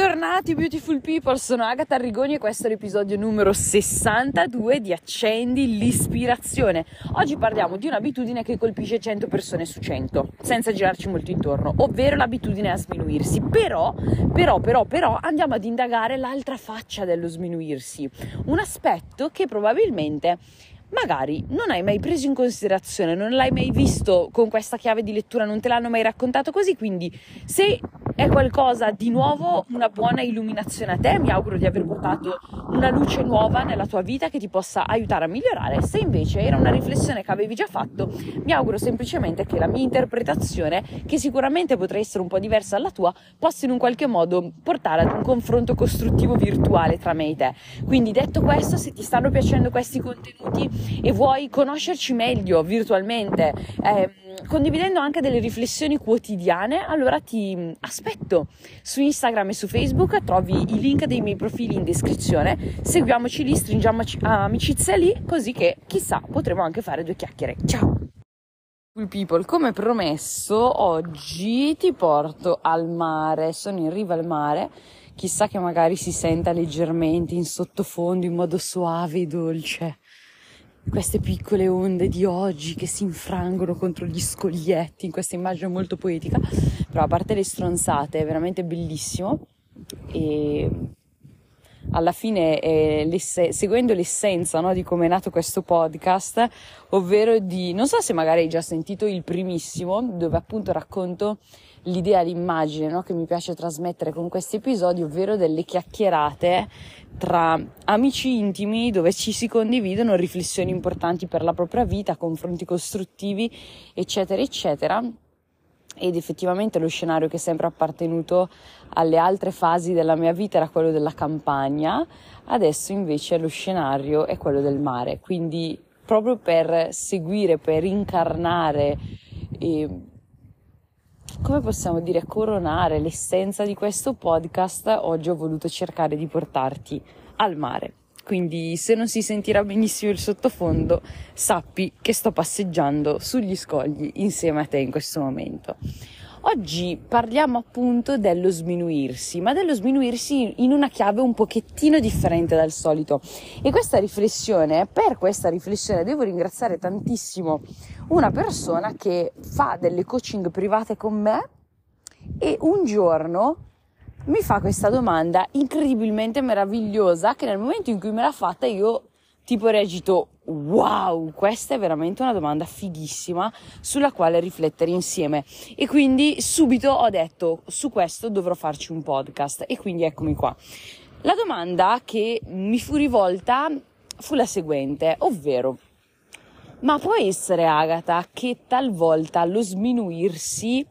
Bentornati beautiful people, sono Agatha Arrigoni e questo è l'episodio numero 62 di Accendi l'ispirazione. Oggi parliamo di un'abitudine che colpisce 100 persone su 100, senza girarci molto intorno, ovvero l'abitudine a sminuirsi. Però, però, però, però andiamo ad indagare l'altra faccia dello sminuirsi, un aspetto che probabilmente magari non hai mai preso in considerazione, non l'hai mai visto con questa chiave di lettura, non te l'hanno mai raccontato così, quindi se è qualcosa di nuovo, una buona illuminazione a te, mi auguro di aver portato una luce nuova nella tua vita che ti possa aiutare a migliorare, se invece era una riflessione che avevi già fatto, mi auguro semplicemente che la mia interpretazione, che sicuramente potrà essere un po' diversa dalla tua, possa in un qualche modo portare ad un confronto costruttivo virtuale tra me e te. Quindi detto questo, se ti stanno piacendo questi contenuti, e vuoi conoscerci meglio virtualmente, eh, condividendo anche delle riflessioni quotidiane, allora ti aspetto su Instagram e su Facebook, trovi i link dei miei profili in descrizione, seguiamoci lì, stringiamo amicizia lì, così che chissà potremo anche fare due chiacchiere. Ciao! People, come promesso, oggi ti porto al mare, sono in riva al mare, chissà che magari si senta leggermente in sottofondo in modo suave e dolce queste piccole onde di oggi che si infrangono contro gli scoglietti in questa immagine molto poetica, però a parte le stronzate è veramente bellissimo. E alla fine eh, l'esse- seguendo l'essenza no, di come è nato questo podcast, ovvero di, non so se magari hai già sentito il primissimo, dove appunto racconto l'idea, l'immagine no, che mi piace trasmettere con questi episodi, ovvero delle chiacchierate tra amici intimi dove ci si condividono riflessioni importanti per la propria vita, confronti costruttivi, eccetera, eccetera. Ed effettivamente lo scenario che è sempre appartenuto alle altre fasi della mia vita era quello della campagna, adesso invece lo scenario è quello del mare. Quindi proprio per seguire, per incarnare e come possiamo dire, coronare l'essenza di questo podcast, oggi ho voluto cercare di portarti al mare. Quindi se non si sentirà benissimo il sottofondo, sappi che sto passeggiando sugli scogli insieme a te in questo momento. Oggi parliamo appunto dello sminuirsi, ma dello sminuirsi in una chiave un pochettino differente dal solito. E questa riflessione, per questa riflessione devo ringraziare tantissimo una persona che fa delle coaching private con me e un giorno mi fa questa domanda incredibilmente meravigliosa che nel momento in cui me l'ha fatta io tipo reagito wow, questa è veramente una domanda fighissima sulla quale riflettere insieme e quindi subito ho detto su questo dovrò farci un podcast e quindi eccomi qua. La domanda che mi fu rivolta fu la seguente, ovvero ma può essere Agatha che talvolta lo sminuirsi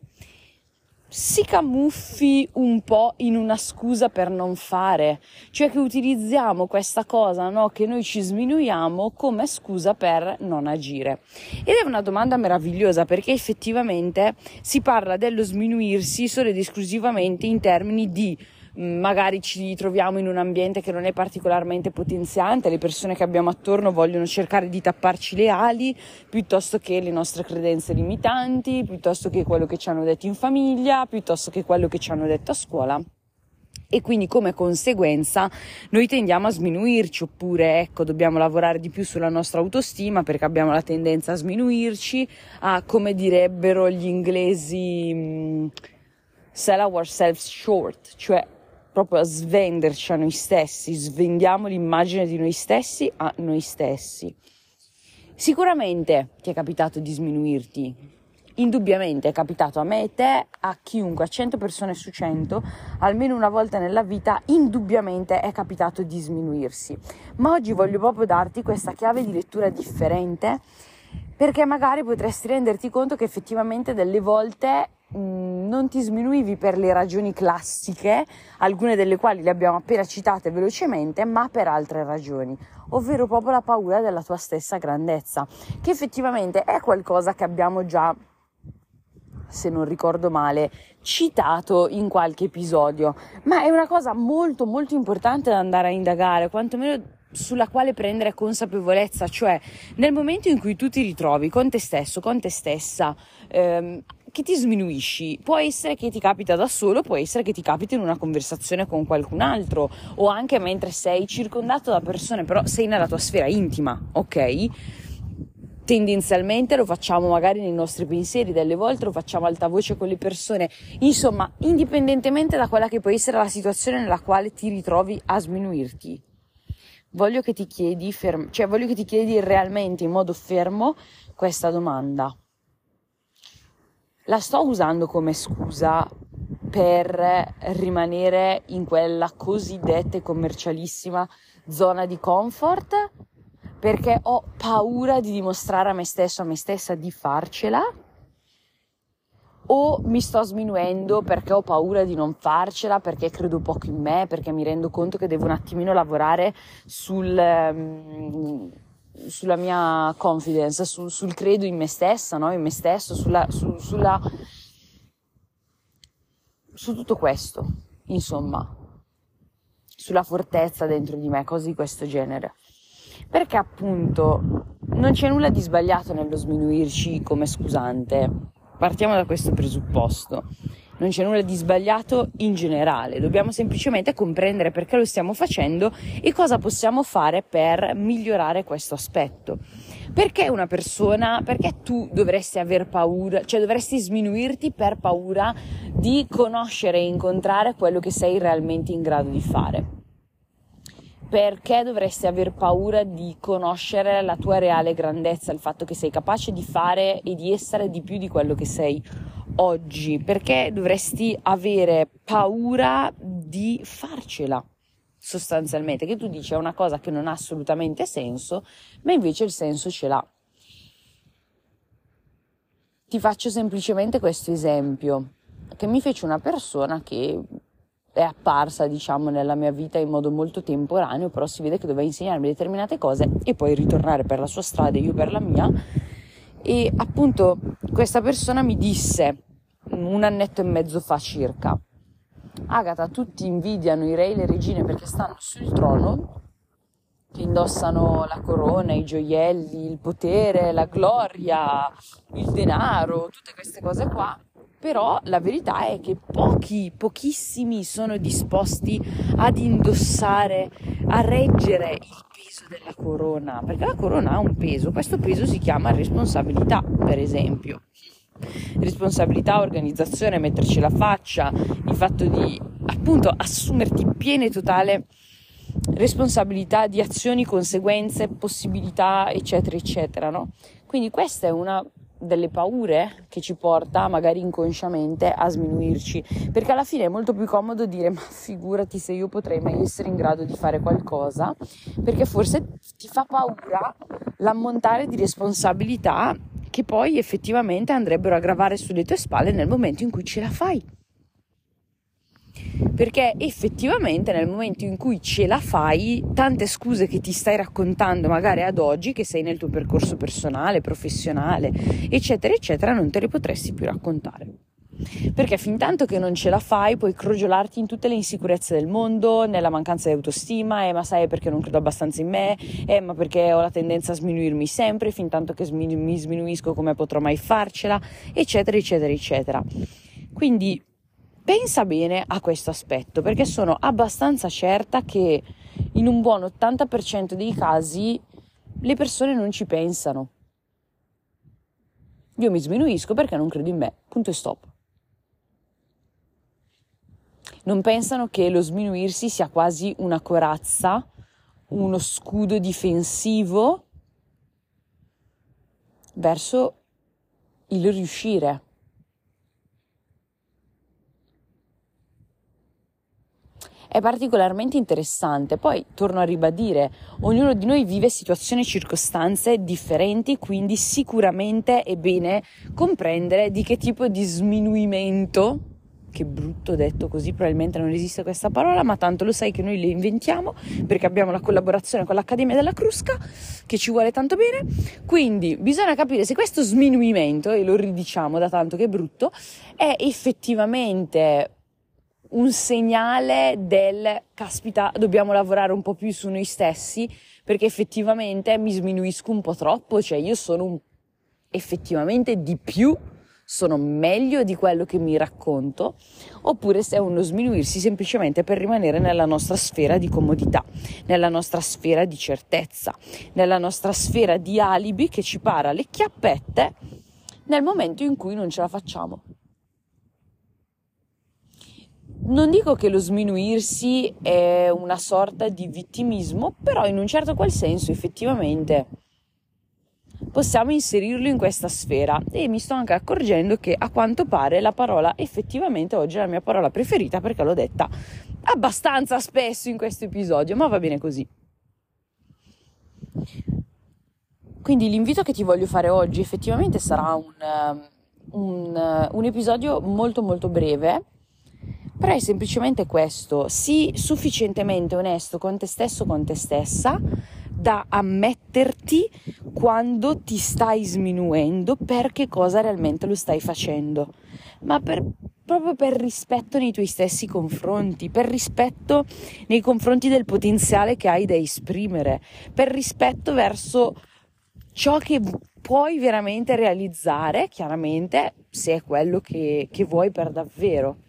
si camuffi un po' in una scusa per non fare, cioè che utilizziamo questa cosa, no, che noi ci sminuiamo come scusa per non agire. Ed è una domanda meravigliosa perché effettivamente si parla dello sminuirsi solo ed esclusivamente in termini di magari ci troviamo in un ambiente che non è particolarmente potenziante, le persone che abbiamo attorno vogliono cercare di tapparci le ali piuttosto che le nostre credenze limitanti, piuttosto che quello che ci hanno detto in famiglia, piuttosto che quello che ci hanno detto a scuola. E quindi come conseguenza noi tendiamo a sminuirci oppure ecco dobbiamo lavorare di più sulla nostra autostima perché abbiamo la tendenza a sminuirci a come direbbero gli inglesi mm, sell ourselves short cioè proprio a svenderci a noi stessi, svendiamo l'immagine di noi stessi a noi stessi. Sicuramente ti è capitato di sminuirti, indubbiamente è capitato a me e te, a chiunque, a 100 persone su 100, almeno una volta nella vita, indubbiamente è capitato di sminuirsi. Ma oggi voglio proprio darti questa chiave di lettura differente perché magari potresti renderti conto che effettivamente delle volte non ti sminuivi per le ragioni classiche, alcune delle quali le abbiamo appena citate velocemente, ma per altre ragioni, ovvero proprio la paura della tua stessa grandezza, che effettivamente è qualcosa che abbiamo già se non ricordo male, citato in qualche episodio, ma è una cosa molto molto importante da andare a indagare, quantomeno sulla quale prendere consapevolezza, cioè nel momento in cui tu ti ritrovi con te stesso, con te stessa, ehm, che ti sminuisci. Può essere che ti capita da solo, può essere che ti capita in una conversazione con qualcun altro o anche mentre sei circondato da persone, però sei nella tua sfera intima, ok? Tendenzialmente lo facciamo magari nei nostri pensieri, delle volte lo facciamo alta voce con le persone. Insomma, indipendentemente da quella che può essere la situazione nella quale ti ritrovi a sminuirti, voglio che ti chiedi, ferm- cioè voglio che ti chiedi realmente in modo fermo questa domanda la sto usando come scusa per rimanere in quella cosiddetta e commercialissima zona di comfort perché ho paura di dimostrare a me stesso, a me stessa di farcela o mi sto sminuendo perché ho paura di non farcela, perché credo poco in me, perché mi rendo conto che devo un attimino lavorare sul... Um, sulla mia confidence, sul, sul, credo in me stessa, no? in me stesso, sulla, su, sulla, su tutto questo, insomma, sulla fortezza dentro di me, cose di questo genere. Perché appunto non c'è nulla di sbagliato nello sminuirci come scusante. Partiamo da questo presupposto non c'è nulla di sbagliato in generale, dobbiamo semplicemente comprendere perché lo stiamo facendo e cosa possiamo fare per migliorare questo aspetto. Perché una persona, perché tu dovresti aver paura, cioè dovresti sminuirti per paura di conoscere e incontrare quello che sei realmente in grado di fare? perché dovresti aver paura di conoscere la tua reale grandezza, il fatto che sei capace di fare e di essere di più di quello che sei oggi? Perché dovresti avere paura di farcela? Sostanzialmente, che tu dici è una cosa che non ha assolutamente senso, ma invece il senso ce l'ha. Ti faccio semplicemente questo esempio che mi fece una persona che è apparsa, diciamo, nella mia vita in modo molto temporaneo, però si vede che doveva insegnarmi determinate cose e poi ritornare per la sua strada e io per la mia. E appunto questa persona mi disse un annetto e mezzo fa circa, Agatha, tutti invidiano i re e le regine perché stanno sul trono, che indossano la corona, i gioielli, il potere, la gloria, il denaro, tutte queste cose qua. Però la verità è che pochi, pochissimi sono disposti ad indossare, a reggere il peso della corona, perché la corona ha un peso, questo peso si chiama responsabilità, per esempio. Responsabilità, organizzazione, metterci la faccia, il fatto di appunto assumerti piena e totale responsabilità di azioni, conseguenze, possibilità, eccetera, eccetera, no? Quindi questa è una delle paure che ci porta magari inconsciamente a sminuirci perché alla fine è molto più comodo dire ma figurati se io potrei mai essere in grado di fare qualcosa perché forse ti fa paura l'ammontare di responsabilità che poi effettivamente andrebbero a gravare sulle tue spalle nel momento in cui ce la fai perché effettivamente nel momento in cui ce la fai, tante scuse che ti stai raccontando magari ad oggi, che sei nel tuo percorso personale, professionale, eccetera, eccetera, non te le potresti più raccontare. Perché fin tanto che non ce la fai puoi crogiolarti in tutte le insicurezze del mondo, nella mancanza di autostima, eh ma sai perché non credo abbastanza in me, eh ma perché ho la tendenza a sminuirmi sempre, fin tanto che mi sminuisco come potrò mai farcela, eccetera, eccetera, eccetera. Quindi pensa bene a questo aspetto perché sono abbastanza certa che in un buon 80% dei casi le persone non ci pensano. Io mi sminuisco perché non credo in me, punto e stop. Non pensano che lo sminuirsi sia quasi una corazza, uno scudo difensivo verso il riuscire. è particolarmente interessante. Poi torno a ribadire, ognuno di noi vive situazioni e circostanze differenti, quindi sicuramente è bene comprendere di che tipo di sminuimento che brutto detto così, probabilmente non esiste questa parola, ma tanto lo sai che noi le inventiamo perché abbiamo la collaborazione con l'Accademia della Crusca che ci vuole tanto bene. Quindi bisogna capire se questo sminuimento, e lo ridiciamo da tanto che è brutto, è effettivamente un segnale del caspita, dobbiamo lavorare un po' più su noi stessi perché effettivamente mi sminuisco un po' troppo, cioè io sono un, effettivamente di più sono meglio di quello che mi racconto, oppure se è uno sminuirsi semplicemente per rimanere nella nostra sfera di comodità, nella nostra sfera di certezza, nella nostra sfera di alibi che ci para le chiappette nel momento in cui non ce la facciamo. Non dico che lo sminuirsi è una sorta di vittimismo, però in un certo qual senso effettivamente possiamo inserirlo in questa sfera e mi sto anche accorgendo che a quanto pare la parola effettivamente oggi è la mia parola preferita perché l'ho detta abbastanza spesso in questo episodio, ma va bene così. Quindi l'invito che ti voglio fare oggi effettivamente sarà un, un, un episodio molto molto breve, però è semplicemente questo, sii sufficientemente onesto con te stesso, con te stessa, da ammetterti quando ti stai sminuendo per che cosa realmente lo stai facendo, ma per, proprio per rispetto nei tuoi stessi confronti, per rispetto nei confronti del potenziale che hai da esprimere, per rispetto verso ciò che puoi veramente realizzare, chiaramente, se è quello che, che vuoi per davvero.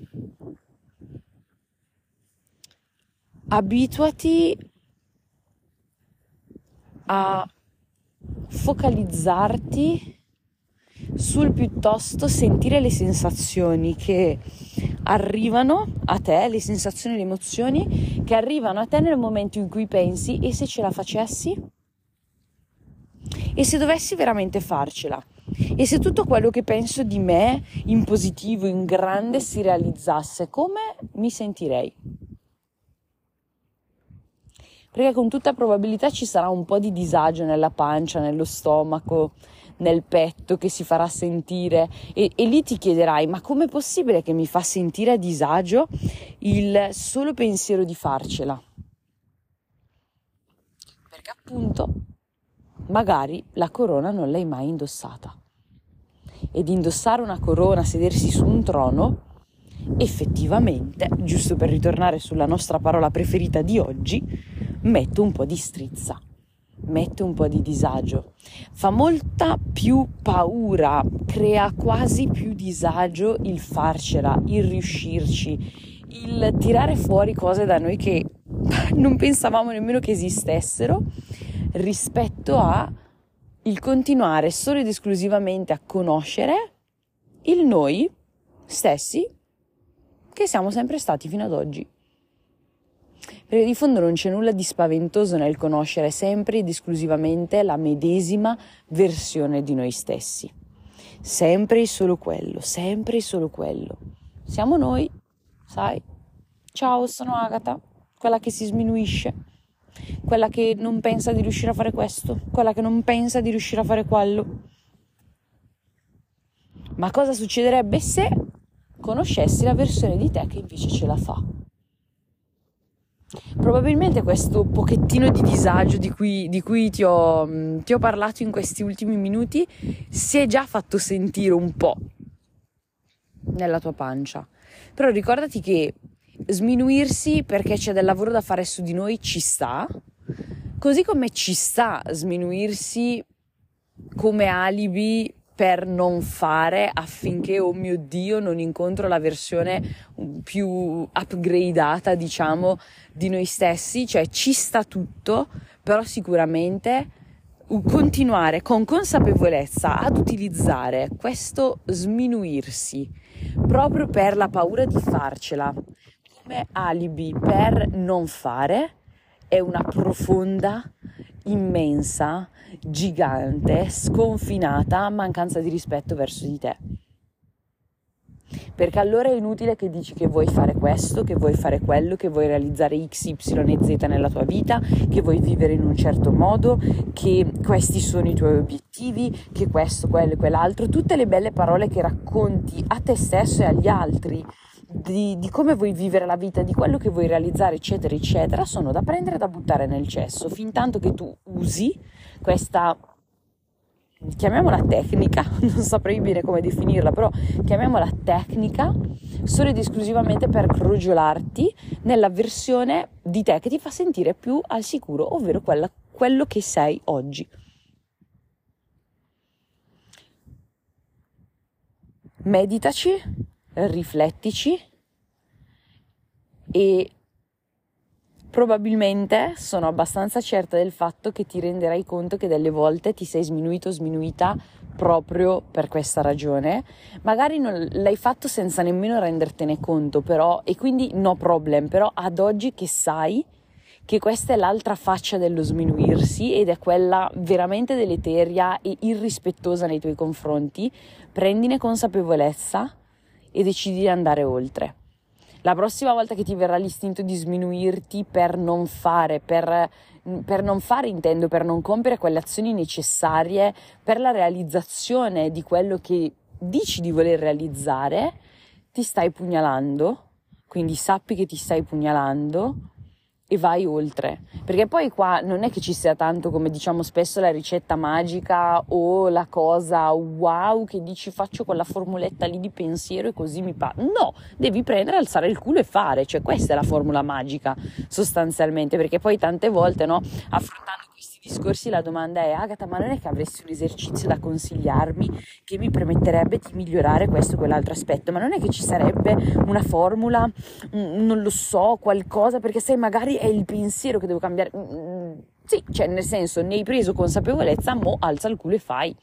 Abituati a focalizzarti sul piuttosto sentire le sensazioni che arrivano a te, le sensazioni le emozioni che arrivano a te nel momento in cui pensi e se ce la facessi? E se dovessi veramente farcela? E se tutto quello che penso di me in positivo, in grande, si realizzasse, come mi sentirei? Perché con tutta probabilità ci sarà un po' di disagio nella pancia, nello stomaco, nel petto che si farà sentire e, e lì ti chiederai ma com'è possibile che mi fa sentire a disagio il solo pensiero di farcela? Perché appunto magari la corona non l'hai mai indossata. Ed indossare una corona, sedersi su un trono, effettivamente, giusto per ritornare sulla nostra parola preferita di oggi, mette un po' di strizza, mette un po' di disagio, fa molta più paura, crea quasi più disagio il farcela, il riuscirci, il tirare fuori cose da noi che non pensavamo nemmeno che esistessero rispetto a il continuare solo ed esclusivamente a conoscere il noi stessi che siamo sempre stati fino ad oggi. Perché di fondo non c'è nulla di spaventoso nel conoscere sempre ed esclusivamente la medesima versione di noi stessi. Sempre e solo quello, sempre e solo quello. Siamo noi, sai? Ciao, sono Agata, quella che si sminuisce, quella che non pensa di riuscire a fare questo, quella che non pensa di riuscire a fare quello. Ma cosa succederebbe se conoscessi la versione di te che invece ce la fa? Probabilmente questo pochettino di disagio di cui, di cui ti, ho, mm, ti ho parlato in questi ultimi minuti si è già fatto sentire un po' nella tua pancia. Però ricordati che sminuirsi perché c'è del lavoro da fare su di noi ci sta, così come ci sta sminuirsi come alibi per non fare affinché, oh mio Dio, non incontro la versione più upgradata, diciamo, di noi stessi, cioè ci sta tutto, però sicuramente continuare con consapevolezza ad utilizzare questo sminuirsi proprio per la paura di farcela come alibi per non fare è una profonda, immensa gigante, sconfinata mancanza di rispetto verso di te. Perché allora è inutile che dici che vuoi fare questo, che vuoi fare quello, che vuoi realizzare X, Y e Z nella tua vita, che vuoi vivere in un certo modo, che questi sono i tuoi obiettivi, che questo, quello e quell'altro, tutte le belle parole che racconti a te stesso e agli altri di, di, come vuoi vivere la vita, di quello che vuoi realizzare, eccetera, eccetera, sono da prendere e da buttare nel cesso, fin tanto che tu usi questa chiamiamola tecnica, non saprei bene come definirla, però chiamiamola tecnica solo ed esclusivamente per crogiolarti nella versione di te che ti fa sentire più al sicuro, ovvero quella, quello che sei oggi. meditaci, riflettici e probabilmente sono abbastanza certa del fatto che ti renderai conto che delle volte ti sei sminuito o sminuita proprio per questa ragione. Magari non l'hai fatto senza nemmeno rendertene conto, però, e quindi no problem, però ad oggi che sai che questa è l'altra faccia dello sminuirsi ed è quella veramente deleteria e irrispettosa nei tuoi confronti, prendine consapevolezza e decidi di andare oltre. La prossima volta che ti verrà l'istinto di sminuirti per non fare, per, per non fare intendo, per non compiere quelle azioni necessarie per la realizzazione di quello che dici di voler realizzare, ti stai pugnalando, quindi sappi che ti stai pugnalando e vai oltre. Perché poi qua non è che ci sia tanto, come diciamo spesso, la ricetta magica o la cosa wow che dici faccio quella formuletta lì di pensiero e così mi fa. No, devi prendere, alzare il culo e fare. Cioè questa è la formula magica sostanzialmente, perché poi tante volte, no, affrontando discorsi la domanda è Agata, ma non è che avresti un esercizio da consigliarmi che mi permetterebbe di migliorare questo o quell'altro aspetto? Ma non è che ci sarebbe una formula, non lo so, qualcosa, perché sai, magari è il pensiero che devo cambiare. Mm, mm, sì, cioè nel senso, ne hai preso consapevolezza, mo alza il culo e fai.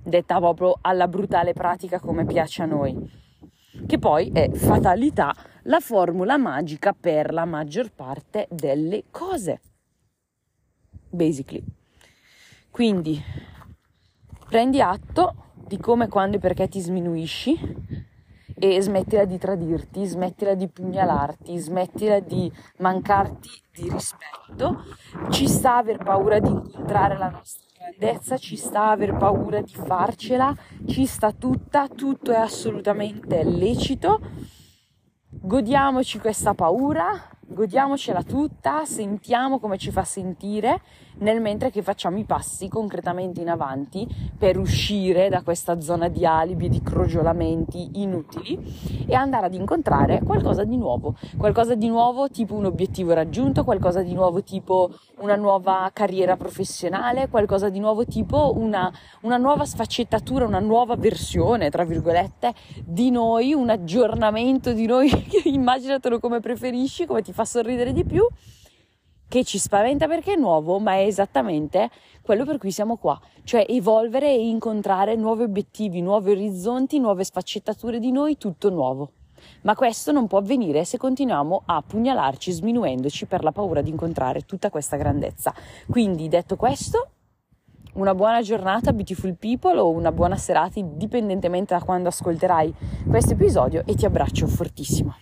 Detta proprio alla brutale pratica come piace a noi. Che poi è fatalità, la formula magica per la maggior parte delle cose basically. Quindi prendi atto di come, quando e perché ti sminuisci e smettila di tradirti, smettila di pugnalarti, smettila di mancarti di rispetto. Ci sta aver paura di incontrare la nostra grandezza, ci sta aver paura di farcela, ci sta tutta, tutto è assolutamente lecito. Godiamoci questa paura, godiamocela tutta, sentiamo come ci fa sentire nel mentre che facciamo i passi concretamente in avanti per uscire da questa zona di alibi di crogiolamenti inutili e andare ad incontrare qualcosa di nuovo, qualcosa di nuovo tipo un obiettivo raggiunto, qualcosa di nuovo tipo una nuova carriera professionale, qualcosa di nuovo tipo una, una nuova sfaccettatura, una nuova versione, tra virgolette, di noi, un aggiornamento di noi, immaginatelo come preferisci, come ti fa sorridere di più che ci spaventa perché è nuovo, ma è esattamente quello per cui siamo qua, cioè evolvere e incontrare nuovi obiettivi, nuovi orizzonti, nuove sfaccettature di noi, tutto nuovo. Ma questo non può avvenire se continuiamo a pugnalarci sminuendoci per la paura di incontrare tutta questa grandezza. Quindi, detto questo, una buona giornata, beautiful people, o una buona serata, indipendentemente da quando ascolterai questo episodio, e ti abbraccio fortissimo.